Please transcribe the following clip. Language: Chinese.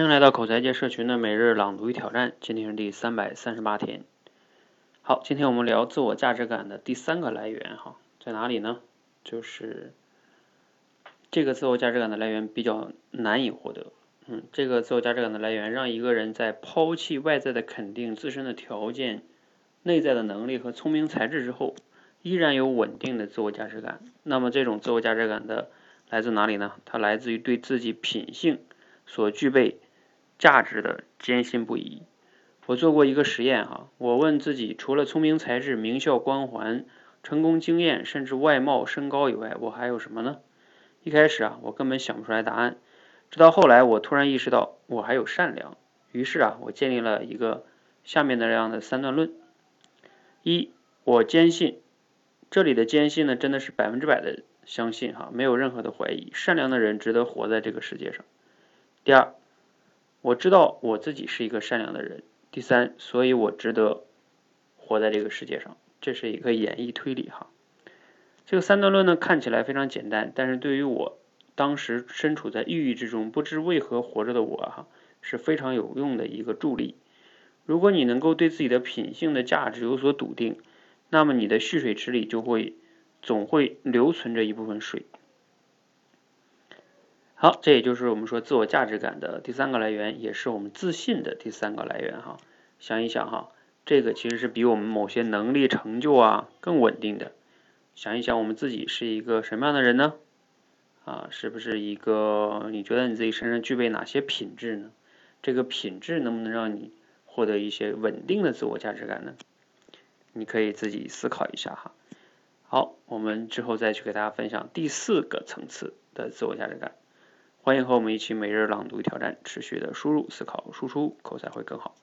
欢迎来到口才界社群的每日朗读与挑战，今天是第三百三十八天。好，今天我们聊自我价值感的第三个来源哈，在哪里呢？就是这个自我价值感的来源比较难以获得。嗯，这个自我价值感的来源让一个人在抛弃外在的肯定、自身的条件、内在的能力和聪明才智之后，依然有稳定的自我价值感。那么这种自我价值感的来自哪里呢？它来自于对自己品性所具备。价值的坚信不疑。我做过一个实验哈，我问自己，除了聪明才智、名校光环、成功经验，甚至外貌、身高以外，我还有什么呢？一开始啊，我根本想不出来答案。直到后来，我突然意识到，我还有善良。于是啊，我建立了一个下面的这样的三段论：一，我坚信，这里的坚信呢，真的是百分之百的相信哈，没有任何的怀疑。善良的人值得活在这个世界上。第二。我知道我自己是一个善良的人。第三，所以我值得活在这个世界上。这是一个演绎推理哈。这个三段论呢，看起来非常简单，但是对于我当时身处在抑郁之中，不知为何活着的我哈，是非常有用的一个助力。如果你能够对自己的品性的价值有所笃定，那么你的蓄水池里就会总会留存着一部分水。好，这也就是我们说自我价值感的第三个来源，也是我们自信的第三个来源哈。想一想哈，这个其实是比我们某些能力成就啊更稳定的。想一想我们自己是一个什么样的人呢？啊，是不是一个你觉得你自己身上具备哪些品质呢？这个品质能不能让你获得一些稳定的自我价值感呢？你可以自己思考一下哈。好，我们之后再去给大家分享第四个层次的自我价值感。欢迎和我们一起每日朗读挑战，持续的输入、思考、输出，口才会更好。